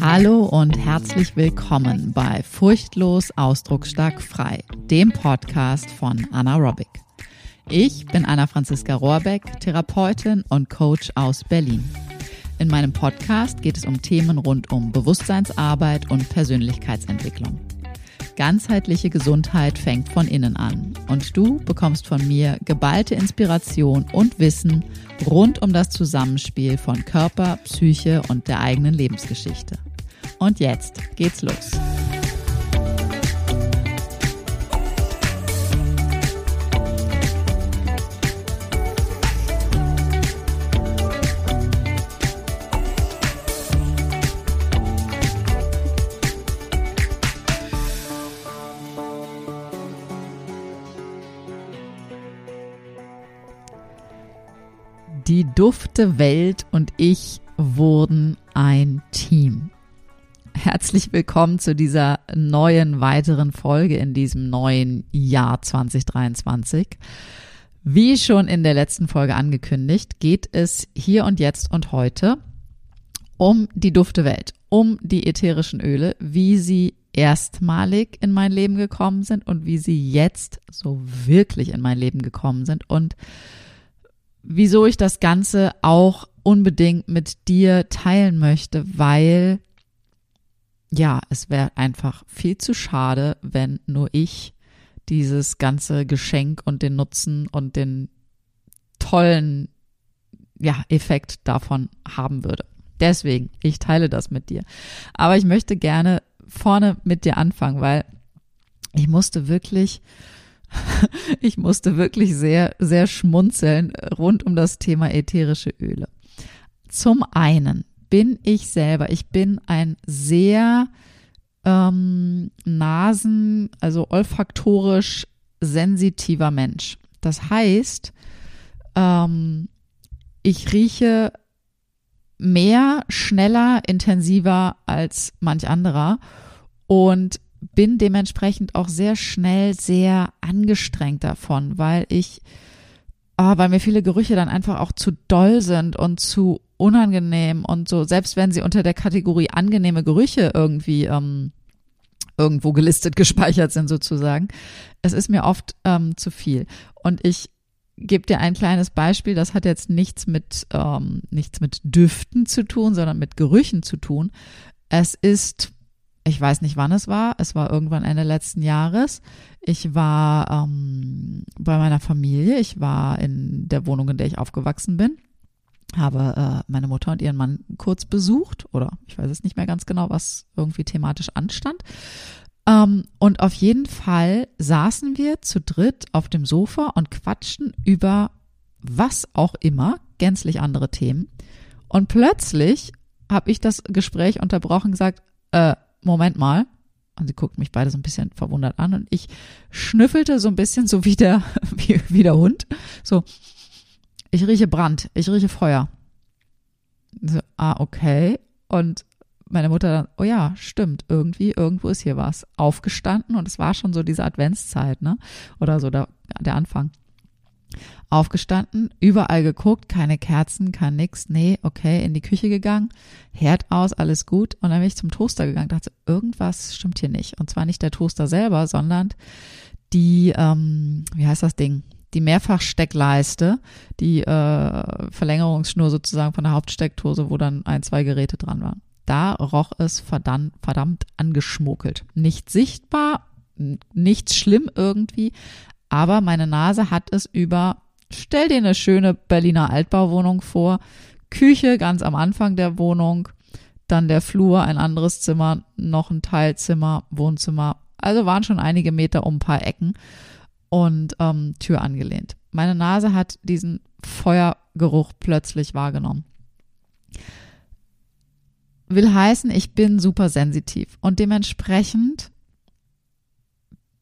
Hallo und herzlich willkommen bei Furchtlos Ausdrucksstark Frei, dem Podcast von Anna Robic. Ich bin Anna Franziska Rohrbeck, Therapeutin und Coach aus Berlin. In meinem Podcast geht es um Themen rund um Bewusstseinsarbeit und Persönlichkeitsentwicklung. Ganzheitliche Gesundheit fängt von innen an und du bekommst von mir geballte Inspiration und Wissen rund um das Zusammenspiel von Körper, Psyche und der eigenen Lebensgeschichte. Und jetzt geht's los. Dufte Welt und ich wurden ein Team. Herzlich willkommen zu dieser neuen weiteren Folge in diesem neuen Jahr 2023. Wie schon in der letzten Folge angekündigt, geht es hier und jetzt und heute um die dufte Welt, um die ätherischen Öle, wie sie erstmalig in mein Leben gekommen sind und wie sie jetzt so wirklich in mein Leben gekommen sind und wieso ich das Ganze auch unbedingt mit dir teilen möchte, weil ja, es wäre einfach viel zu schade, wenn nur ich dieses ganze Geschenk und den Nutzen und den tollen ja, Effekt davon haben würde. Deswegen, ich teile das mit dir. Aber ich möchte gerne vorne mit dir anfangen, weil ich musste wirklich ich musste wirklich sehr, sehr schmunzeln rund um das Thema ätherische Öle. Zum einen bin ich selber, ich bin ein sehr ähm, nasen, also olfaktorisch sensitiver Mensch. Das heißt, ähm, ich rieche mehr, schneller, intensiver als manch anderer und bin dementsprechend auch sehr schnell sehr angestrengt davon, weil ich, oh, weil mir viele Gerüche dann einfach auch zu doll sind und zu unangenehm und so, selbst wenn sie unter der Kategorie angenehme Gerüche irgendwie ähm, irgendwo gelistet, gespeichert sind sozusagen. Es ist mir oft ähm, zu viel. Und ich gebe dir ein kleines Beispiel, das hat jetzt nichts mit, ähm, nichts mit Düften zu tun, sondern mit Gerüchen zu tun. Es ist ich weiß nicht, wann es war. Es war irgendwann Ende letzten Jahres. Ich war ähm, bei meiner Familie. Ich war in der Wohnung, in der ich aufgewachsen bin. Habe äh, meine Mutter und ihren Mann kurz besucht. Oder ich weiß es nicht mehr ganz genau, was irgendwie thematisch anstand. Ähm, und auf jeden Fall saßen wir zu dritt auf dem Sofa und quatschten über was auch immer, gänzlich andere Themen. Und plötzlich habe ich das Gespräch unterbrochen und gesagt, äh, Moment mal. Und sie guckt mich beide so ein bisschen verwundert an und ich schnüffelte so ein bisschen so wie der, wie, wie der Hund. So, ich rieche Brand, ich rieche Feuer. So, ah, okay. Und meine Mutter dann, oh ja, stimmt, irgendwie, irgendwo ist hier was. Aufgestanden und es war schon so diese Adventszeit, ne? Oder so der, der Anfang. Aufgestanden, überall geguckt, keine Kerzen, kein nix. Nee, okay, in die Küche gegangen, Herd aus, alles gut. Und dann bin ich zum Toaster gegangen, dachte, irgendwas stimmt hier nicht. Und zwar nicht der Toaster selber, sondern die, ähm, wie heißt das Ding? Die Mehrfachsteckleiste, die äh, Verlängerungsschnur sozusagen von der Hauptsteckdose, wo dann ein, zwei Geräte dran waren. Da roch es verdammt, verdammt angeschmuggelt. Nicht sichtbar, nichts schlimm irgendwie, aber meine Nase hat es über, stell dir eine schöne Berliner Altbauwohnung vor, Küche ganz am Anfang der Wohnung, dann der Flur, ein anderes Zimmer, noch ein Teilzimmer, Wohnzimmer. Also waren schon einige Meter um ein paar Ecken und ähm, Tür angelehnt. Meine Nase hat diesen Feuergeruch plötzlich wahrgenommen. Will heißen, ich bin super sensitiv und dementsprechend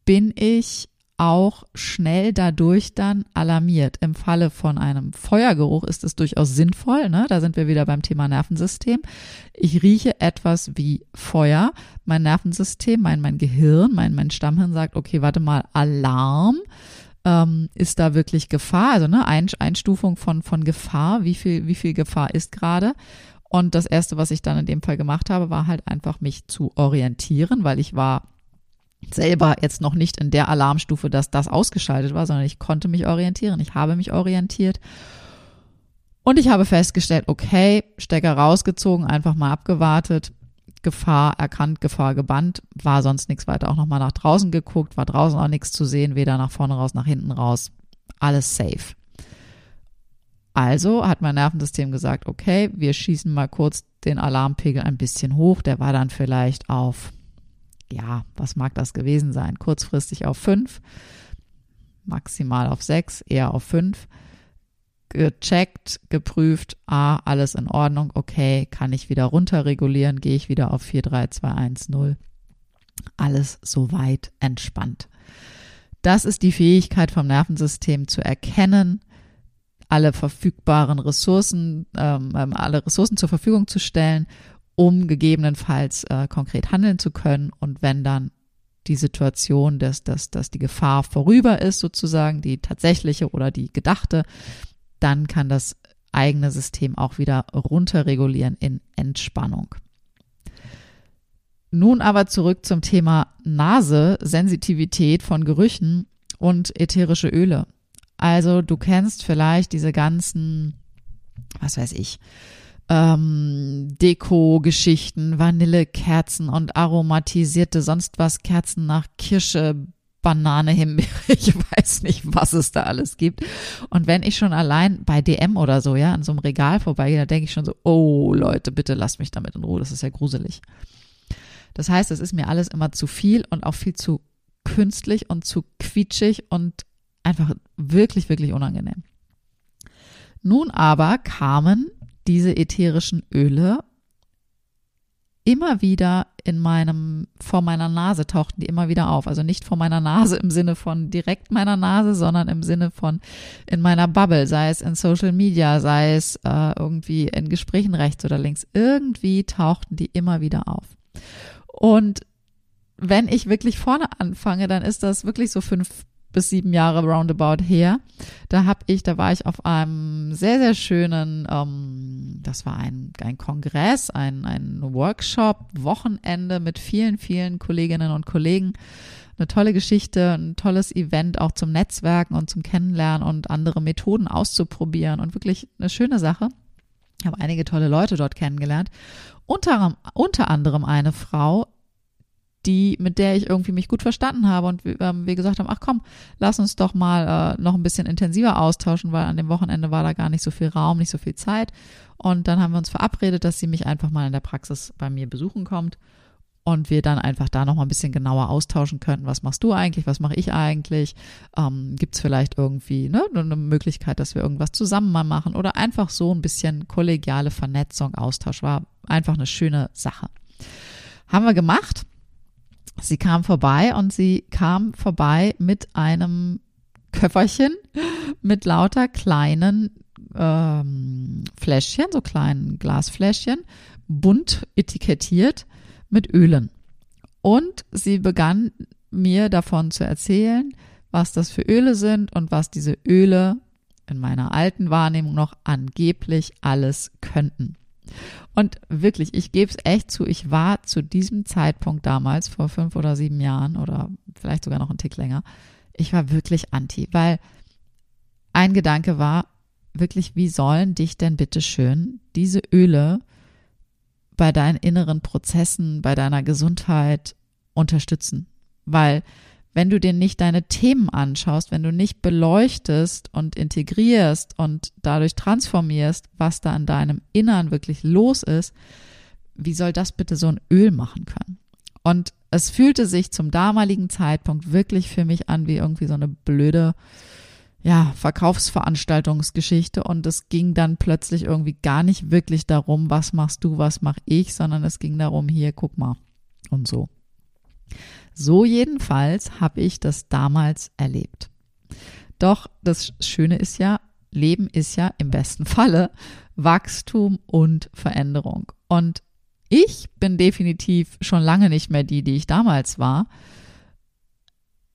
bin ich auch schnell dadurch dann alarmiert. Im Falle von einem Feuergeruch ist es durchaus sinnvoll, ne? da sind wir wieder beim Thema Nervensystem. Ich rieche etwas wie Feuer. Mein Nervensystem, mein, mein Gehirn, mein, mein Stammhirn sagt, okay, warte mal, Alarm. ähm, ist da wirklich Gefahr, also ne, Einstufung von, von Gefahr, wie viel, wie viel Gefahr ist gerade. Und das erste, was ich dann in dem Fall gemacht habe, war halt einfach mich zu orientieren, weil ich war selber jetzt noch nicht in der Alarmstufe, dass das ausgeschaltet war, sondern ich konnte mich orientieren. Ich habe mich orientiert. Und ich habe festgestellt, okay, Stecker rausgezogen, einfach mal abgewartet, Gefahr erkannt, Gefahr gebannt, war sonst nichts weiter. Auch nochmal nach draußen geguckt, war draußen auch nichts zu sehen, weder nach vorne raus, nach hinten raus. Alles safe. Also hat mein Nervensystem gesagt, okay, wir schießen mal kurz den Alarmpegel ein bisschen hoch. Der war dann vielleicht auf ja, was mag das gewesen sein? Kurzfristig auf fünf, maximal auf sechs, eher auf fünf. Gecheckt, geprüft, ah, alles in Ordnung, okay, kann ich wieder runterregulieren, gehe ich wieder auf 4, 3, 2, 1, 0. Alles soweit entspannt. Das ist die Fähigkeit vom Nervensystem zu erkennen, alle verfügbaren Ressourcen, ähm, ähm alle Ressourcen zur Verfügung zu stellen um gegebenenfalls äh, konkret handeln zu können. Und wenn dann die Situation, dass, dass, dass die Gefahr vorüber ist, sozusagen, die tatsächliche oder die gedachte, dann kann das eigene System auch wieder runterregulieren in Entspannung. Nun aber zurück zum Thema Nase, Sensitivität von Gerüchen und ätherische Öle. Also du kennst vielleicht diese ganzen, was weiß ich, ähm, Deko-Geschichten, Vanillekerzen und aromatisierte sonst was Kerzen nach Kirsche, Banane, Himbeere, ich weiß nicht, was es da alles gibt. Und wenn ich schon allein bei DM oder so, ja, an so einem Regal vorbeigehe, da denke ich schon so, oh Leute, bitte lasst mich damit in Ruhe, das ist ja gruselig. Das heißt, es ist mir alles immer zu viel und auch viel zu künstlich und zu quietschig und einfach wirklich, wirklich unangenehm. Nun aber kamen diese ätherischen Öle immer wieder in meinem, vor meiner Nase tauchten die immer wieder auf. Also nicht vor meiner Nase im Sinne von direkt meiner Nase, sondern im Sinne von in meiner Bubble, sei es in Social Media, sei es äh, irgendwie in Gesprächen rechts oder links. Irgendwie tauchten die immer wieder auf. Und wenn ich wirklich vorne anfange, dann ist das wirklich so fünf bis sieben Jahre roundabout her. Da habe ich, da war ich auf einem sehr, sehr schönen, ähm, das war ein, ein Kongress, ein, ein Workshop, Wochenende mit vielen, vielen Kolleginnen und Kollegen. Eine tolle Geschichte, ein tolles Event auch zum Netzwerken und zum Kennenlernen und andere Methoden auszuprobieren und wirklich eine schöne Sache. Ich habe einige tolle Leute dort kennengelernt. Unter, unter anderem eine Frau, die, mit der ich irgendwie mich gut verstanden habe und ähm, wir gesagt haben, ach komm, lass uns doch mal äh, noch ein bisschen intensiver austauschen, weil an dem Wochenende war da gar nicht so viel Raum, nicht so viel Zeit. Und dann haben wir uns verabredet, dass sie mich einfach mal in der Praxis bei mir besuchen kommt und wir dann einfach da noch mal ein bisschen genauer austauschen könnten. Was machst du eigentlich? Was mache ich eigentlich? Ähm, Gibt es vielleicht irgendwie ne, eine Möglichkeit, dass wir irgendwas zusammen mal machen oder einfach so ein bisschen kollegiale Vernetzung, Austausch war einfach eine schöne Sache. Haben wir gemacht Sie kam vorbei und sie kam vorbei mit einem Köfferchen mit lauter kleinen ähm, Fläschchen, so kleinen Glasfläschchen, bunt etikettiert mit Ölen. Und sie begann mir davon zu erzählen, was das für Öle sind und was diese Öle in meiner alten Wahrnehmung noch angeblich alles könnten. Und wirklich, ich gebe es echt zu, ich war zu diesem Zeitpunkt damals, vor fünf oder sieben Jahren oder vielleicht sogar noch einen Tick länger, ich war wirklich anti, weil ein Gedanke war, wirklich, wie sollen dich denn bitte schön diese Öle bei deinen inneren Prozessen, bei deiner Gesundheit unterstützen? Weil wenn du dir nicht deine Themen anschaust, wenn du nicht beleuchtest und integrierst und dadurch transformierst, was da in deinem Innern wirklich los ist, wie soll das bitte so ein Öl machen können? Und es fühlte sich zum damaligen Zeitpunkt wirklich für mich an wie irgendwie so eine blöde, ja, Verkaufsveranstaltungsgeschichte und es ging dann plötzlich irgendwie gar nicht wirklich darum, was machst du, was mach ich, sondern es ging darum, hier, guck mal und so. So jedenfalls habe ich das damals erlebt. Doch das Schöne ist ja, Leben ist ja im besten Falle Wachstum und Veränderung. Und ich bin definitiv schon lange nicht mehr die, die ich damals war.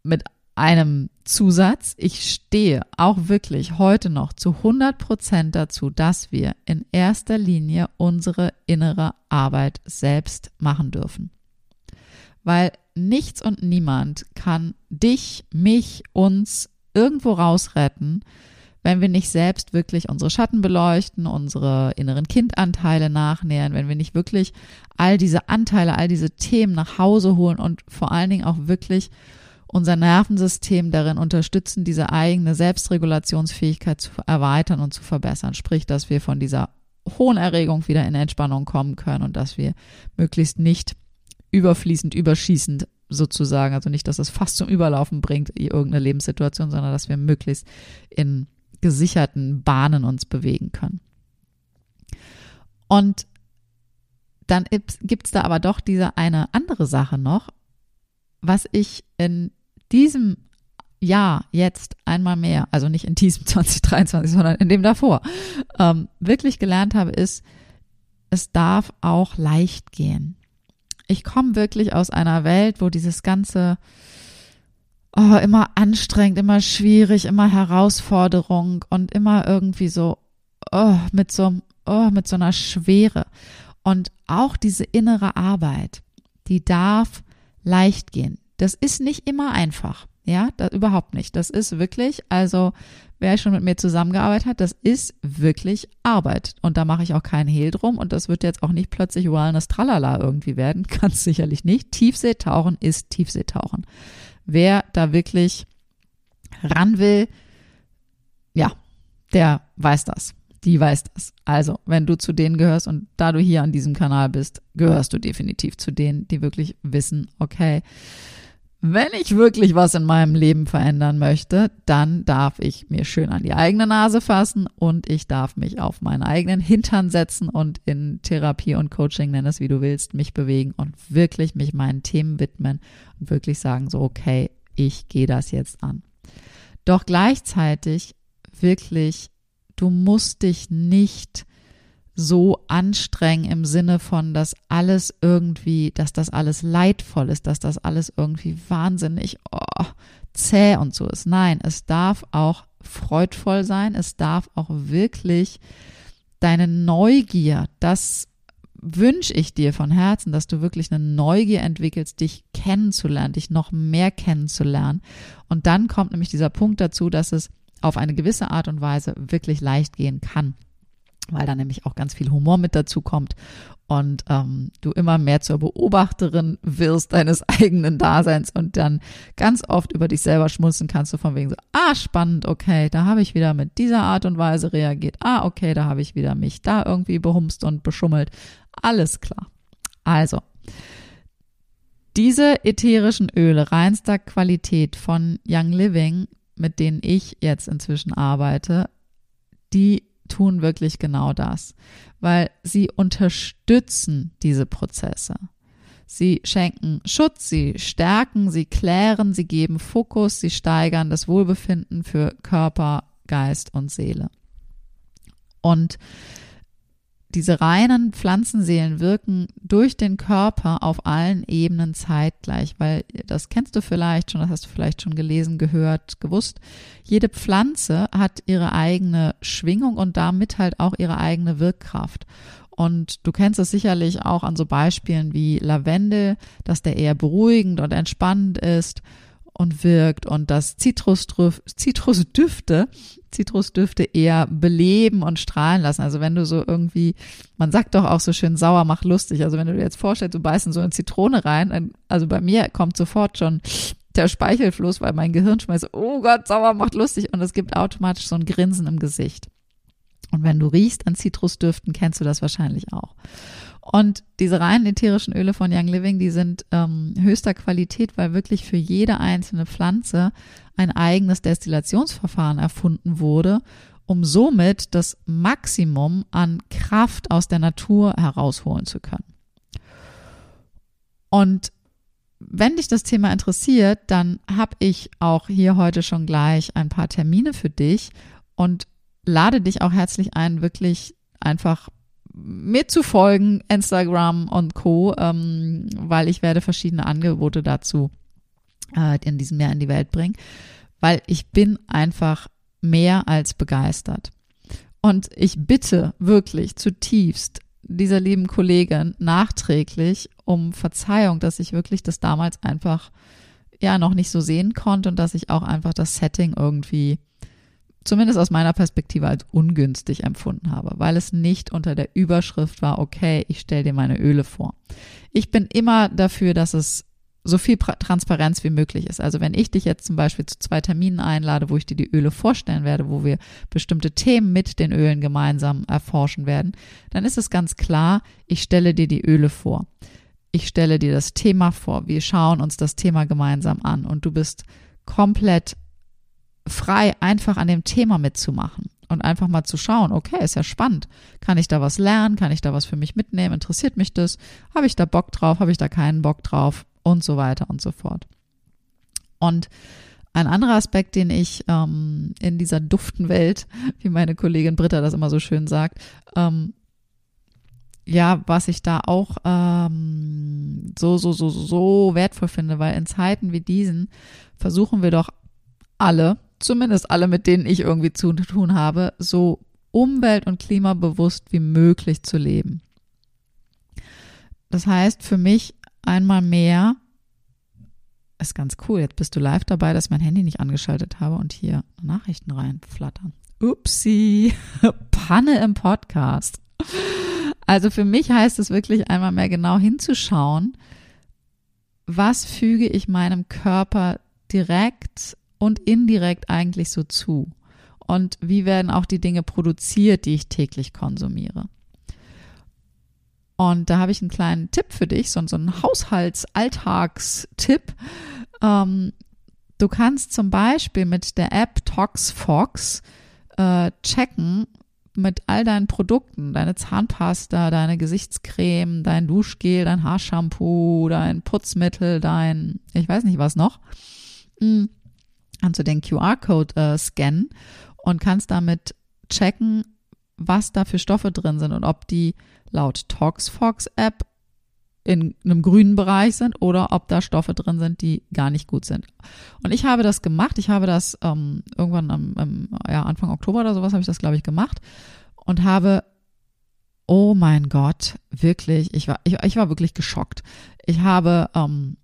Mit einem Zusatz. Ich stehe auch wirklich heute noch zu 100 Prozent dazu, dass wir in erster Linie unsere innere Arbeit selbst machen dürfen. Weil nichts und niemand kann dich, mich, uns irgendwo rausretten, wenn wir nicht selbst wirklich unsere Schatten beleuchten, unsere inneren Kindanteile nachnähern, wenn wir nicht wirklich all diese Anteile, all diese Themen nach Hause holen und vor allen Dingen auch wirklich unser Nervensystem darin unterstützen, diese eigene Selbstregulationsfähigkeit zu erweitern und zu verbessern. Sprich, dass wir von dieser hohen Erregung wieder in Entspannung kommen können und dass wir möglichst nicht überfließend, überschießend sozusagen, also nicht, dass es fast zum Überlaufen bringt, irgendeine Lebenssituation, sondern dass wir möglichst in gesicherten Bahnen uns bewegen können. Und dann gibt es da aber doch diese eine andere Sache noch, was ich in diesem Jahr jetzt einmal mehr, also nicht in diesem 2023, sondern in dem davor, ähm, wirklich gelernt habe, ist, es darf auch leicht gehen. Ich komme wirklich aus einer Welt, wo dieses ganze oh, immer anstrengend, immer schwierig, immer Herausforderung und immer irgendwie so oh, mit so oh, mit so einer Schwere und auch diese innere Arbeit, die darf leicht gehen. Das ist nicht immer einfach. Ja, das, überhaupt nicht. Das ist wirklich, also wer schon mit mir zusammengearbeitet hat, das ist wirklich Arbeit. Und da mache ich auch keinen Hehl drum. Und das wird jetzt auch nicht plötzlich Wellness Tralala irgendwie werden. Ganz sicherlich nicht. Tiefseetauchen ist Tiefseetauchen. Wer da wirklich ran will, ja, der weiß das. Die weiß das. Also, wenn du zu denen gehörst und da du hier an diesem Kanal bist, gehörst du definitiv zu denen, die wirklich wissen, okay, wenn ich wirklich was in meinem Leben verändern möchte, dann darf ich mir schön an die eigene Nase fassen und ich darf mich auf meinen eigenen Hintern setzen und in Therapie und Coaching, nenn es wie du willst, mich bewegen und wirklich mich meinen Themen widmen und wirklich sagen, so, okay, ich gehe das jetzt an. Doch gleichzeitig wirklich, du musst dich nicht so anstrengen im Sinne von, dass alles irgendwie, dass das alles leidvoll ist, dass das alles irgendwie wahnsinnig oh, zäh und so ist. Nein, es darf auch freudvoll sein, es darf auch wirklich deine Neugier, das wünsche ich dir von Herzen, dass du wirklich eine Neugier entwickelst, dich kennenzulernen, dich noch mehr kennenzulernen. Und dann kommt nämlich dieser Punkt dazu, dass es auf eine gewisse Art und Weise wirklich leicht gehen kann weil da nämlich auch ganz viel Humor mit dazu kommt. Und ähm, du immer mehr zur Beobachterin wirst deines eigenen Daseins und dann ganz oft über dich selber schmunzeln kannst, du von wegen so, ah, spannend, okay, da habe ich wieder mit dieser Art und Weise reagiert, ah, okay, da habe ich wieder mich da irgendwie behumst und beschummelt, alles klar. Also, diese ätherischen Öle reinster Qualität von Young Living, mit denen ich jetzt inzwischen arbeite, die tun wirklich genau das, weil sie unterstützen diese Prozesse. Sie schenken Schutz, sie stärken, sie klären, sie geben Fokus, sie steigern das Wohlbefinden für Körper, Geist und Seele. Und diese reinen Pflanzenseelen wirken durch den Körper auf allen Ebenen zeitgleich, weil das kennst du vielleicht schon, das hast du vielleicht schon gelesen, gehört, gewusst. Jede Pflanze hat ihre eigene Schwingung und damit halt auch ihre eigene Wirkkraft. Und du kennst es sicherlich auch an so Beispielen wie Lavendel, dass der eher beruhigend und entspannend ist und wirkt und dass Zitrusdüfte, Zitrusdüfte eher beleben und strahlen lassen. Also wenn du so irgendwie, man sagt doch auch so schön, sauer macht lustig. Also wenn du dir jetzt vorstellst, du beißt in so eine Zitrone rein, also bei mir kommt sofort schon der Speichelfluss, weil mein Gehirn schmeißt, oh Gott, sauer macht lustig und es gibt automatisch so ein Grinsen im Gesicht. Und wenn du riechst an Zitrusdüften, kennst du das wahrscheinlich auch. Und diese reinen ätherischen Öle von Young Living, die sind ähm, höchster Qualität, weil wirklich für jede einzelne Pflanze ein eigenes Destillationsverfahren erfunden wurde, um somit das Maximum an Kraft aus der Natur herausholen zu können. Und wenn dich das Thema interessiert, dann habe ich auch hier heute schon gleich ein paar Termine für dich und lade dich auch herzlich ein, wirklich einfach mir zu folgen, Instagram und Co., ähm, weil ich werde verschiedene Angebote dazu äh, in diesem Jahr in die Welt bringen, weil ich bin einfach mehr als begeistert. Und ich bitte wirklich zutiefst dieser lieben Kollegin nachträglich um Verzeihung, dass ich wirklich das damals einfach ja noch nicht so sehen konnte und dass ich auch einfach das Setting irgendwie zumindest aus meiner Perspektive als ungünstig empfunden habe, weil es nicht unter der Überschrift war, okay, ich stelle dir meine Öle vor. Ich bin immer dafür, dass es so viel Transparenz wie möglich ist. Also wenn ich dich jetzt zum Beispiel zu zwei Terminen einlade, wo ich dir die Öle vorstellen werde, wo wir bestimmte Themen mit den Ölen gemeinsam erforschen werden, dann ist es ganz klar, ich stelle dir die Öle vor. Ich stelle dir das Thema vor. Wir schauen uns das Thema gemeinsam an und du bist komplett frei, einfach an dem Thema mitzumachen und einfach mal zu schauen, okay, ist ja spannend. Kann ich da was lernen? Kann ich da was für mich mitnehmen? Interessiert mich das? Habe ich da Bock drauf? Habe ich da keinen Bock drauf? Und so weiter und so fort. Und ein anderer Aspekt, den ich ähm, in dieser duften Welt, wie meine Kollegin Britta das immer so schön sagt, ähm, ja, was ich da auch ähm, so, so, so, so wertvoll finde, weil in Zeiten wie diesen versuchen wir doch alle, zumindest alle, mit denen ich irgendwie zu tun habe, so umwelt- und klimabewusst wie möglich zu leben. Das heißt für mich einmal mehr, ist ganz cool, jetzt bist du live dabei, dass ich mein Handy nicht angeschaltet habe und hier Nachrichten reinflattern. Upsi, Panne im Podcast. Also für mich heißt es wirklich einmal mehr genau hinzuschauen, was füge ich meinem Körper direkt und indirekt eigentlich so zu? Und wie werden auch die Dinge produziert, die ich täglich konsumiere? Und da habe ich einen kleinen Tipp für dich, so, so einen Haushaltsalltagstipp. Ähm, du kannst zum Beispiel mit der App ToxFox äh, checken, mit all deinen Produkten, deine Zahnpasta, deine Gesichtscreme, dein Duschgel, dein Haarshampoo, dein Putzmittel, dein, ich weiß nicht was noch, hm kannst du den QR-Code äh, scannen und kannst damit checken, was da für Stoffe drin sind und ob die laut ToxFox App in einem grünen Bereich sind oder ob da Stoffe drin sind, die gar nicht gut sind. Und ich habe das gemacht. Ich habe das ähm, irgendwann am, am ja, Anfang Oktober oder sowas habe ich das, glaube ich, gemacht und habe, oh mein Gott, wirklich, ich war, ich, ich war wirklich geschockt. Ich habe ähm,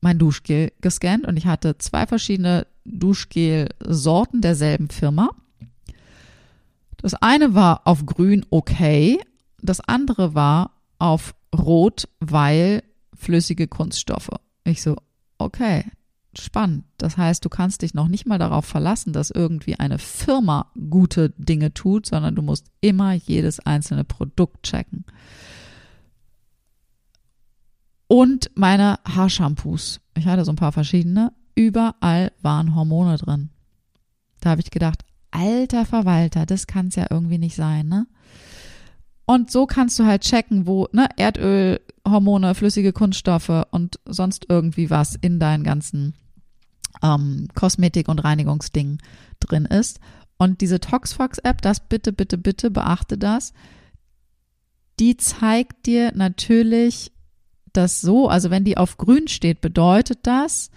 mein Duschgel gescannt und ich hatte zwei verschiedene Duschgel-Sorten derselben Firma. Das eine war auf grün okay, das andere war auf rot, weil flüssige Kunststoffe. Ich so, okay, spannend. Das heißt, du kannst dich noch nicht mal darauf verlassen, dass irgendwie eine Firma gute Dinge tut, sondern du musst immer jedes einzelne Produkt checken. Und meine Haarshampoos. Ich hatte so ein paar verschiedene überall waren Hormone drin. Da habe ich gedacht, alter Verwalter, das kann es ja irgendwie nicht sein, ne? Und so kannst du halt checken, wo ne, Erdöl, Hormone, flüssige Kunststoffe und sonst irgendwie was in deinen ganzen ähm, Kosmetik- und Reinigungsdingen drin ist. Und diese ToxFox-App, das bitte, bitte, bitte beachte das, die zeigt dir natürlich das so, also wenn die auf grün steht, bedeutet das,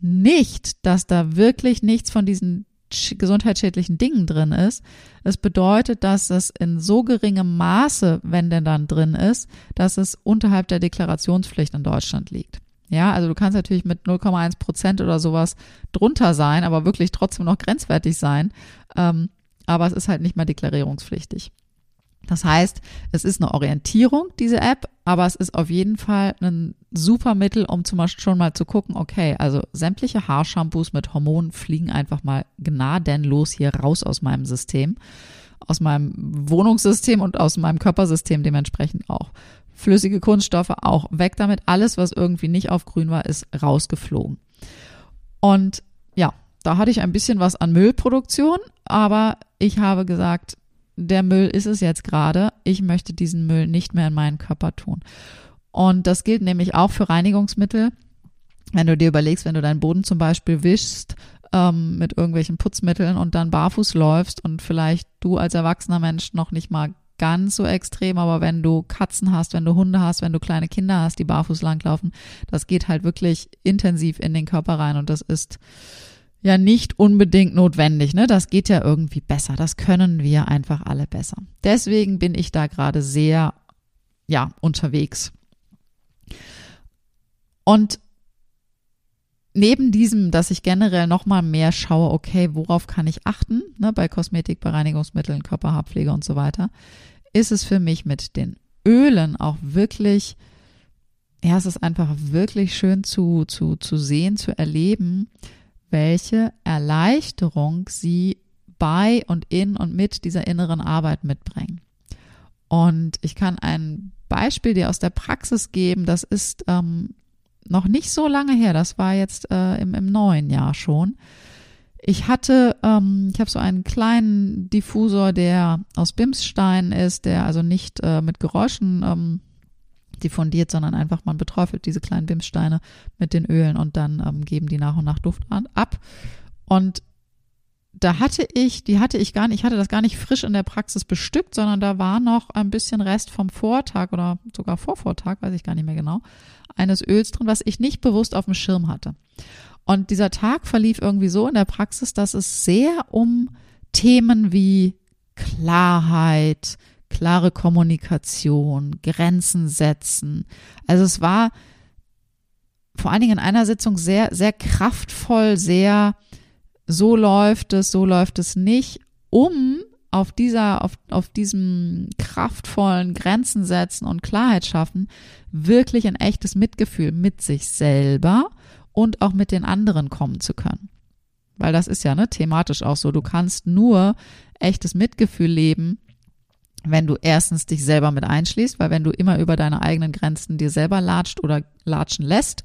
nicht, dass da wirklich nichts von diesen gesundheitsschädlichen Dingen drin ist. Es bedeutet, dass es in so geringem Maße, wenn denn dann drin ist, dass es unterhalb der Deklarationspflicht in Deutschland liegt. Ja, also du kannst natürlich mit 0,1 Prozent oder sowas drunter sein, aber wirklich trotzdem noch grenzwertig sein. Ähm, aber es ist halt nicht mehr deklarierungspflichtig. Das heißt, es ist eine Orientierung, diese App, aber es ist auf jeden Fall ein super Mittel, um zum Beispiel schon mal zu gucken, okay, also sämtliche Haarshampoos mit Hormonen fliegen einfach mal gnadenlos hier raus aus meinem System, aus meinem Wohnungssystem und aus meinem Körpersystem dementsprechend auch. Flüssige Kunststoffe auch weg damit. Alles, was irgendwie nicht auf grün war, ist rausgeflogen. Und ja, da hatte ich ein bisschen was an Müllproduktion, aber ich habe gesagt, der Müll ist es jetzt gerade. Ich möchte diesen Müll nicht mehr in meinen Körper tun. Und das gilt nämlich auch für Reinigungsmittel. Wenn du dir überlegst, wenn du deinen Boden zum Beispiel wischst ähm, mit irgendwelchen Putzmitteln und dann barfuß läufst und vielleicht du als erwachsener Mensch noch nicht mal ganz so extrem, aber wenn du Katzen hast, wenn du Hunde hast, wenn du kleine Kinder hast, die barfuß langlaufen, das geht halt wirklich intensiv in den Körper rein und das ist ja nicht unbedingt notwendig, ne? Das geht ja irgendwie besser. Das können wir einfach alle besser. Deswegen bin ich da gerade sehr, ja, unterwegs. Und neben diesem, dass ich generell nochmal mehr schaue, okay, worauf kann ich achten, ne, bei Kosmetik, bei Reinigungsmitteln, Körperhaarpflege und so weiter, ist es für mich mit den Ölen auch wirklich, ja, es ist einfach wirklich schön zu, zu, zu sehen, zu erleben, welche Erleichterung sie bei und in und mit dieser inneren Arbeit mitbringen. Und ich kann ein Beispiel dir aus der Praxis geben, das ist ähm, noch nicht so lange her, das war jetzt äh, im, im neuen Jahr schon. Ich hatte, ähm, ich habe so einen kleinen Diffusor, der aus Bimsstein ist, der also nicht äh, mit Geräuschen ähm, diffundiert, sondern einfach man beträufelt diese kleinen Bimssteine mit den Ölen und dann ähm, geben die nach und nach Duft an, ab. Und da hatte ich, die hatte ich gar nicht, ich hatte das gar nicht frisch in der Praxis bestückt, sondern da war noch ein bisschen Rest vom Vortag oder sogar Vorvortag, weiß ich gar nicht mehr genau, eines Öls drin, was ich nicht bewusst auf dem Schirm hatte. Und dieser Tag verlief irgendwie so in der Praxis, dass es sehr um Themen wie Klarheit, klare Kommunikation, Grenzen setzen. Also es war vor allen Dingen in einer Sitzung sehr, sehr kraftvoll, sehr so läuft es, so läuft es nicht, um auf dieser, auf, auf diesem kraftvollen Grenzen setzen und Klarheit schaffen, wirklich ein echtes Mitgefühl mit sich selber und auch mit den anderen kommen zu können. Weil das ist ja ne, thematisch auch so. Du kannst nur echtes Mitgefühl leben, wenn du erstens dich selber mit einschließt, weil wenn du immer über deine eigenen Grenzen dir selber latscht oder latschen lässt,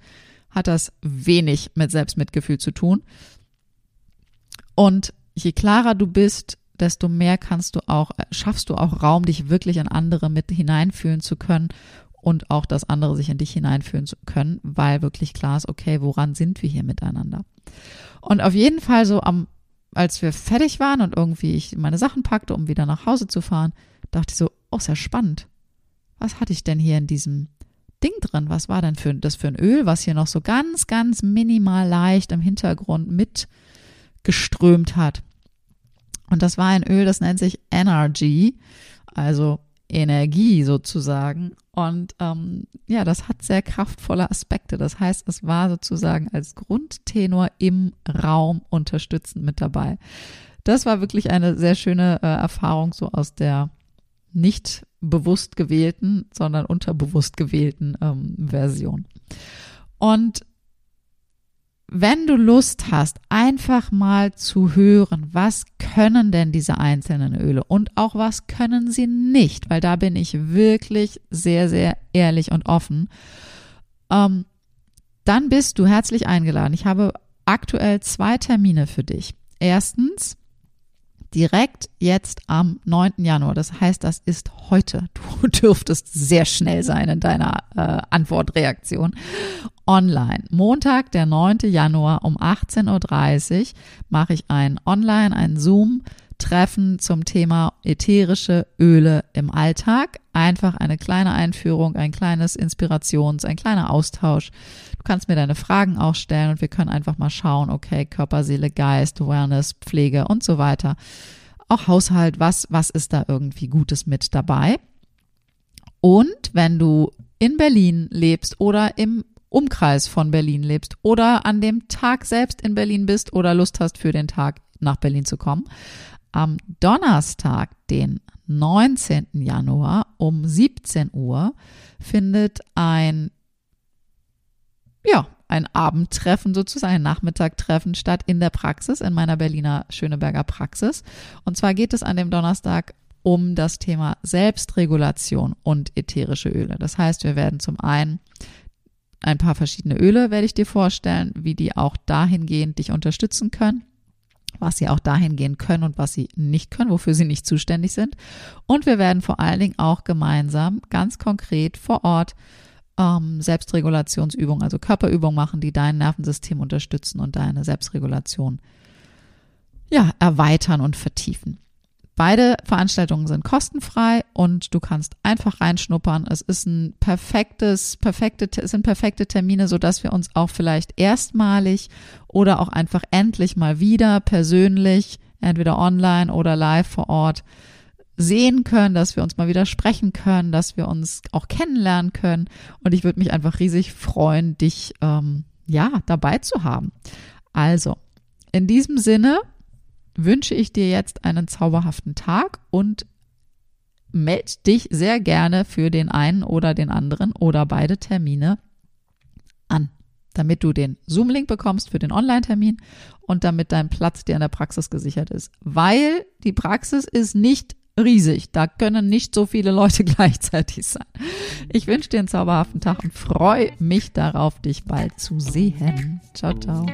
hat das wenig mit Selbstmitgefühl zu tun. Und je klarer du bist, desto mehr kannst du auch, äh, schaffst du auch Raum, dich wirklich in andere mit hineinfühlen zu können und auch, dass andere sich in dich hineinfühlen zu können, weil wirklich klar ist, okay, woran sind wir hier miteinander? Und auf jeden Fall so am, als wir fertig waren und irgendwie ich meine Sachen packte, um wieder nach Hause zu fahren, dachte ich so, oh, sehr spannend. Was hatte ich denn hier in diesem Ding drin? Was war denn für, das für ein Öl, was hier noch so ganz, ganz minimal leicht im Hintergrund mitgeströmt hat? Und das war ein Öl, das nennt sich Energy, also Energie sozusagen. Und ähm, ja, das hat sehr kraftvolle Aspekte. Das heißt, es war sozusagen als Grundtenor im Raum unterstützend mit dabei. Das war wirklich eine sehr schöne äh, Erfahrung so aus der nicht bewusst gewählten, sondern unterbewusst gewählten ähm, Version. Und wenn du Lust hast, einfach mal zu hören, was können denn diese einzelnen Öle und auch was können sie nicht, weil da bin ich wirklich sehr, sehr ehrlich und offen, ähm, dann bist du herzlich eingeladen. Ich habe aktuell zwei Termine für dich. Erstens direkt jetzt am 9. Januar. Das heißt, das ist heute. Du dürftest sehr schnell sein in deiner äh, Antwortreaktion. Online. Montag, der 9. Januar um 18.30 Uhr mache ich ein Online, ein Zoom Treffen zum Thema ätherische Öle im Alltag. Einfach eine kleine Einführung, ein kleines Inspirations, ein kleiner Austausch. Du kannst mir deine Fragen auch stellen und wir können einfach mal schauen, okay, Körper, Seele, Geist, Awareness, Pflege und so weiter. Auch Haushalt, was, was ist da irgendwie Gutes mit dabei? Und wenn du in Berlin lebst oder im Umkreis von Berlin lebst oder an dem Tag selbst in Berlin bist oder Lust hast, für den Tag nach Berlin zu kommen, am Donnerstag, den 19. Januar um 17 Uhr findet ein, ja, ein Abendtreffen sozusagen, ein Nachmittagtreffen statt in der Praxis, in meiner Berliner Schöneberger Praxis. Und zwar geht es an dem Donnerstag um das Thema Selbstregulation und ätherische Öle. Das heißt, wir werden zum einen ein paar verschiedene Öle werde ich dir vorstellen, wie die auch dahingehend dich unterstützen können was sie auch dahin gehen können und was sie nicht können, wofür sie nicht zuständig sind. Und wir werden vor allen Dingen auch gemeinsam ganz konkret vor Ort ähm, Selbstregulationsübungen, also Körperübungen machen, die dein Nervensystem unterstützen und deine Selbstregulation ja, erweitern und vertiefen. Beide Veranstaltungen sind kostenfrei und du kannst einfach reinschnuppern. Es ist ein perfektes, perfekte, es sind perfekte Termine, so dass wir uns auch vielleicht erstmalig oder auch einfach endlich mal wieder persönlich, entweder online oder live vor Ort sehen können, dass wir uns mal wieder sprechen können, dass wir uns auch kennenlernen können. Und ich würde mich einfach riesig freuen, dich ähm, ja dabei zu haben. Also in diesem Sinne wünsche ich dir jetzt einen zauberhaften Tag und meld dich sehr gerne für den einen oder den anderen oder beide Termine an, damit du den Zoom-Link bekommst für den Online-Termin und damit dein Platz dir in der Praxis gesichert ist. Weil die Praxis ist nicht riesig. Da können nicht so viele Leute gleichzeitig sein. Ich wünsche dir einen zauberhaften Tag und freue mich darauf, dich bald zu sehen. Ciao, ciao.